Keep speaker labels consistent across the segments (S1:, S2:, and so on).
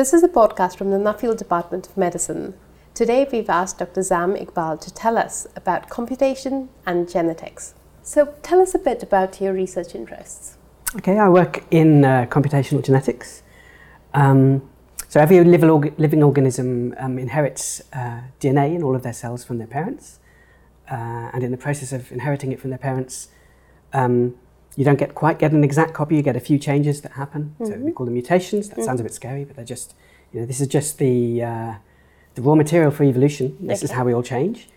S1: This is a podcast from the Nuffield Department of Medicine. Today we've asked Dr. Zam Iqbal to tell us about computation and genetics. So tell us a bit about your research interests.
S2: Okay, I work in uh, computational genetics. Um, so every living organism um, inherits uh, DNA in all of their cells from their parents. Uh, and in the process of inheriting it from their parents, um, you don't get quite get an exact copy. You get a few changes that happen. Mm-hmm. So we call them mutations. That mm-hmm. sounds a bit scary, but they're just you know this is just the uh, the raw material for evolution. This okay. is how we all change.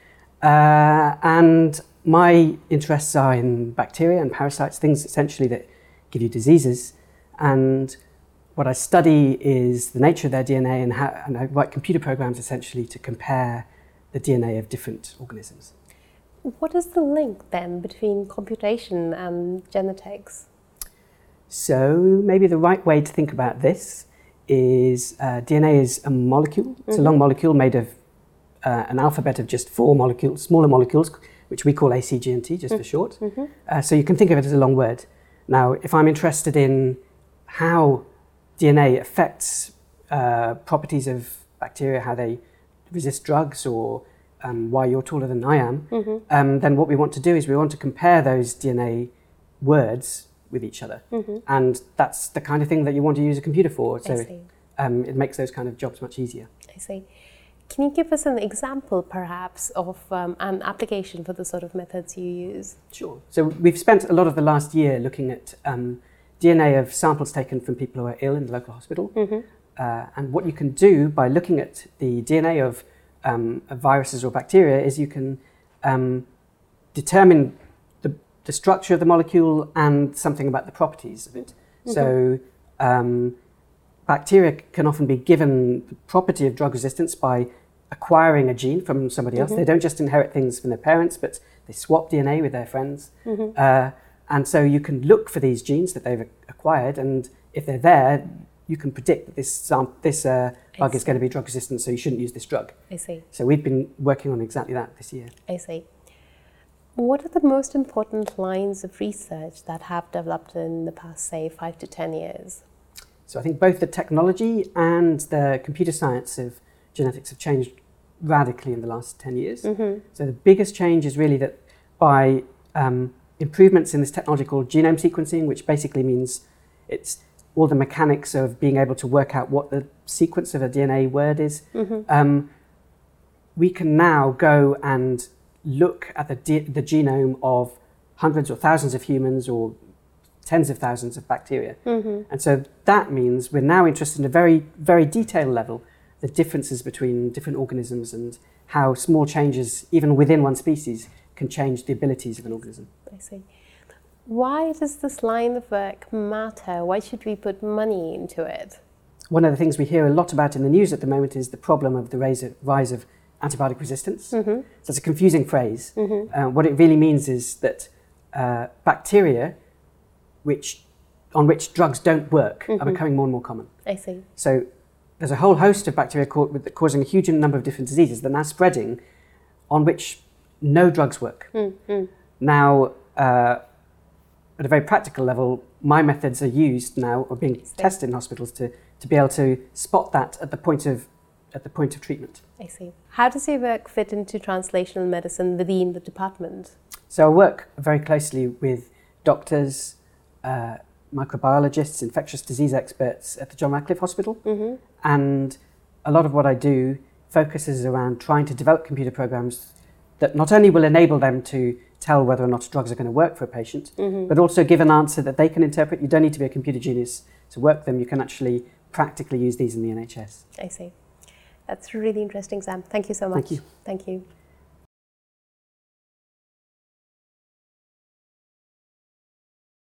S2: Uh, and my interests are in bacteria and parasites, things essentially that give you diseases. And what I study is the nature of their DNA and, how, and I write computer programs essentially to compare the DNA of different organisms.
S1: What is the link then between computation and genetics?
S2: So, maybe the right way to think about this is uh, DNA is a molecule. It's mm-hmm. a long molecule made of uh, an alphabet of just four molecules, smaller molecules, which we call ACGNT just mm-hmm. for short. Mm-hmm. Uh, so, you can think of it as a long word. Now, if I'm interested in how DNA affects uh, properties of bacteria, how they resist drugs or um, why you're taller than I am, mm-hmm. um, then what we want to do is we want to compare those DNA words with each other. Mm-hmm. And that's the kind of thing that you want to use a computer for. So um, it makes those kind of jobs much easier.
S1: I see. Can you give us an example, perhaps, of um, an application for the sort of methods you use?
S2: Sure. So we've spent a lot of the last year looking at um, DNA of samples taken from people who are ill in the local hospital. Mm-hmm. Uh, and what you can do by looking at the DNA of um, viruses or bacteria is you can um, determine the, the structure of the molecule and something about the properties of it. Mm-hmm. So, um, bacteria can often be given the property of drug resistance by acquiring a gene from somebody else. Mm-hmm. They don't just inherit things from their parents, but they swap DNA with their friends. Mm-hmm. Uh, and so you can look for these genes that they've acquired, and if they're there, you can predict that this, um, this uh, bug is going to be drug resistant, so you shouldn't use this drug.
S1: I see.
S2: So we've been working on exactly that this year.
S1: I see. What are the most important lines of research that have developed in the past, say, five to ten years?
S2: So I think both the technology and the computer science of genetics have changed radically in the last 10 years. Mm-hmm. So the biggest change is really that by um, improvements in this technology called genome sequencing, which basically means it's all the mechanics of being able to work out what the sequence of a DNA word is, mm-hmm. um, we can now go and look at the, de- the genome of hundreds or thousands of humans or tens of thousands of bacteria. Mm-hmm. And so that means we're now interested in a very, very detailed level the differences between different organisms and how small changes, even within one species, can change the abilities of an organism.
S1: I see. Why does this line of work matter? Why should we put money into it?
S2: One of the things we hear a lot about in the news at the moment is the problem of the rise of antibiotic resistance. Mm-hmm. So it's a confusing phrase. Mm-hmm. Uh, what it really means is that uh, bacteria, which on which drugs don't work, mm-hmm. are becoming more and more common.
S1: I see.
S2: So there's a whole host of bacteria causing a huge number of different diseases that are now spreading, on which no drugs work. Mm-hmm. Now. Uh, at a very practical level, my methods are used now or being tested in hospitals to, to be able to spot that at the point of at the point of treatment.
S1: I see. How does your work fit into translational medicine within the department?
S2: So I work very closely with doctors, uh, microbiologists, infectious disease experts at the John Radcliffe Hospital, mm-hmm. and a lot of what I do focuses around trying to develop computer programs that not only will enable them to tell whether or not drugs are going to work for a patient, mm-hmm. but also give an answer that they can interpret. You don't need to be a computer genius to work them. You can actually practically use these in the NHS.
S1: I see. That's really interesting, Zam. Thank you so much.
S2: Thank you.
S1: Thank you.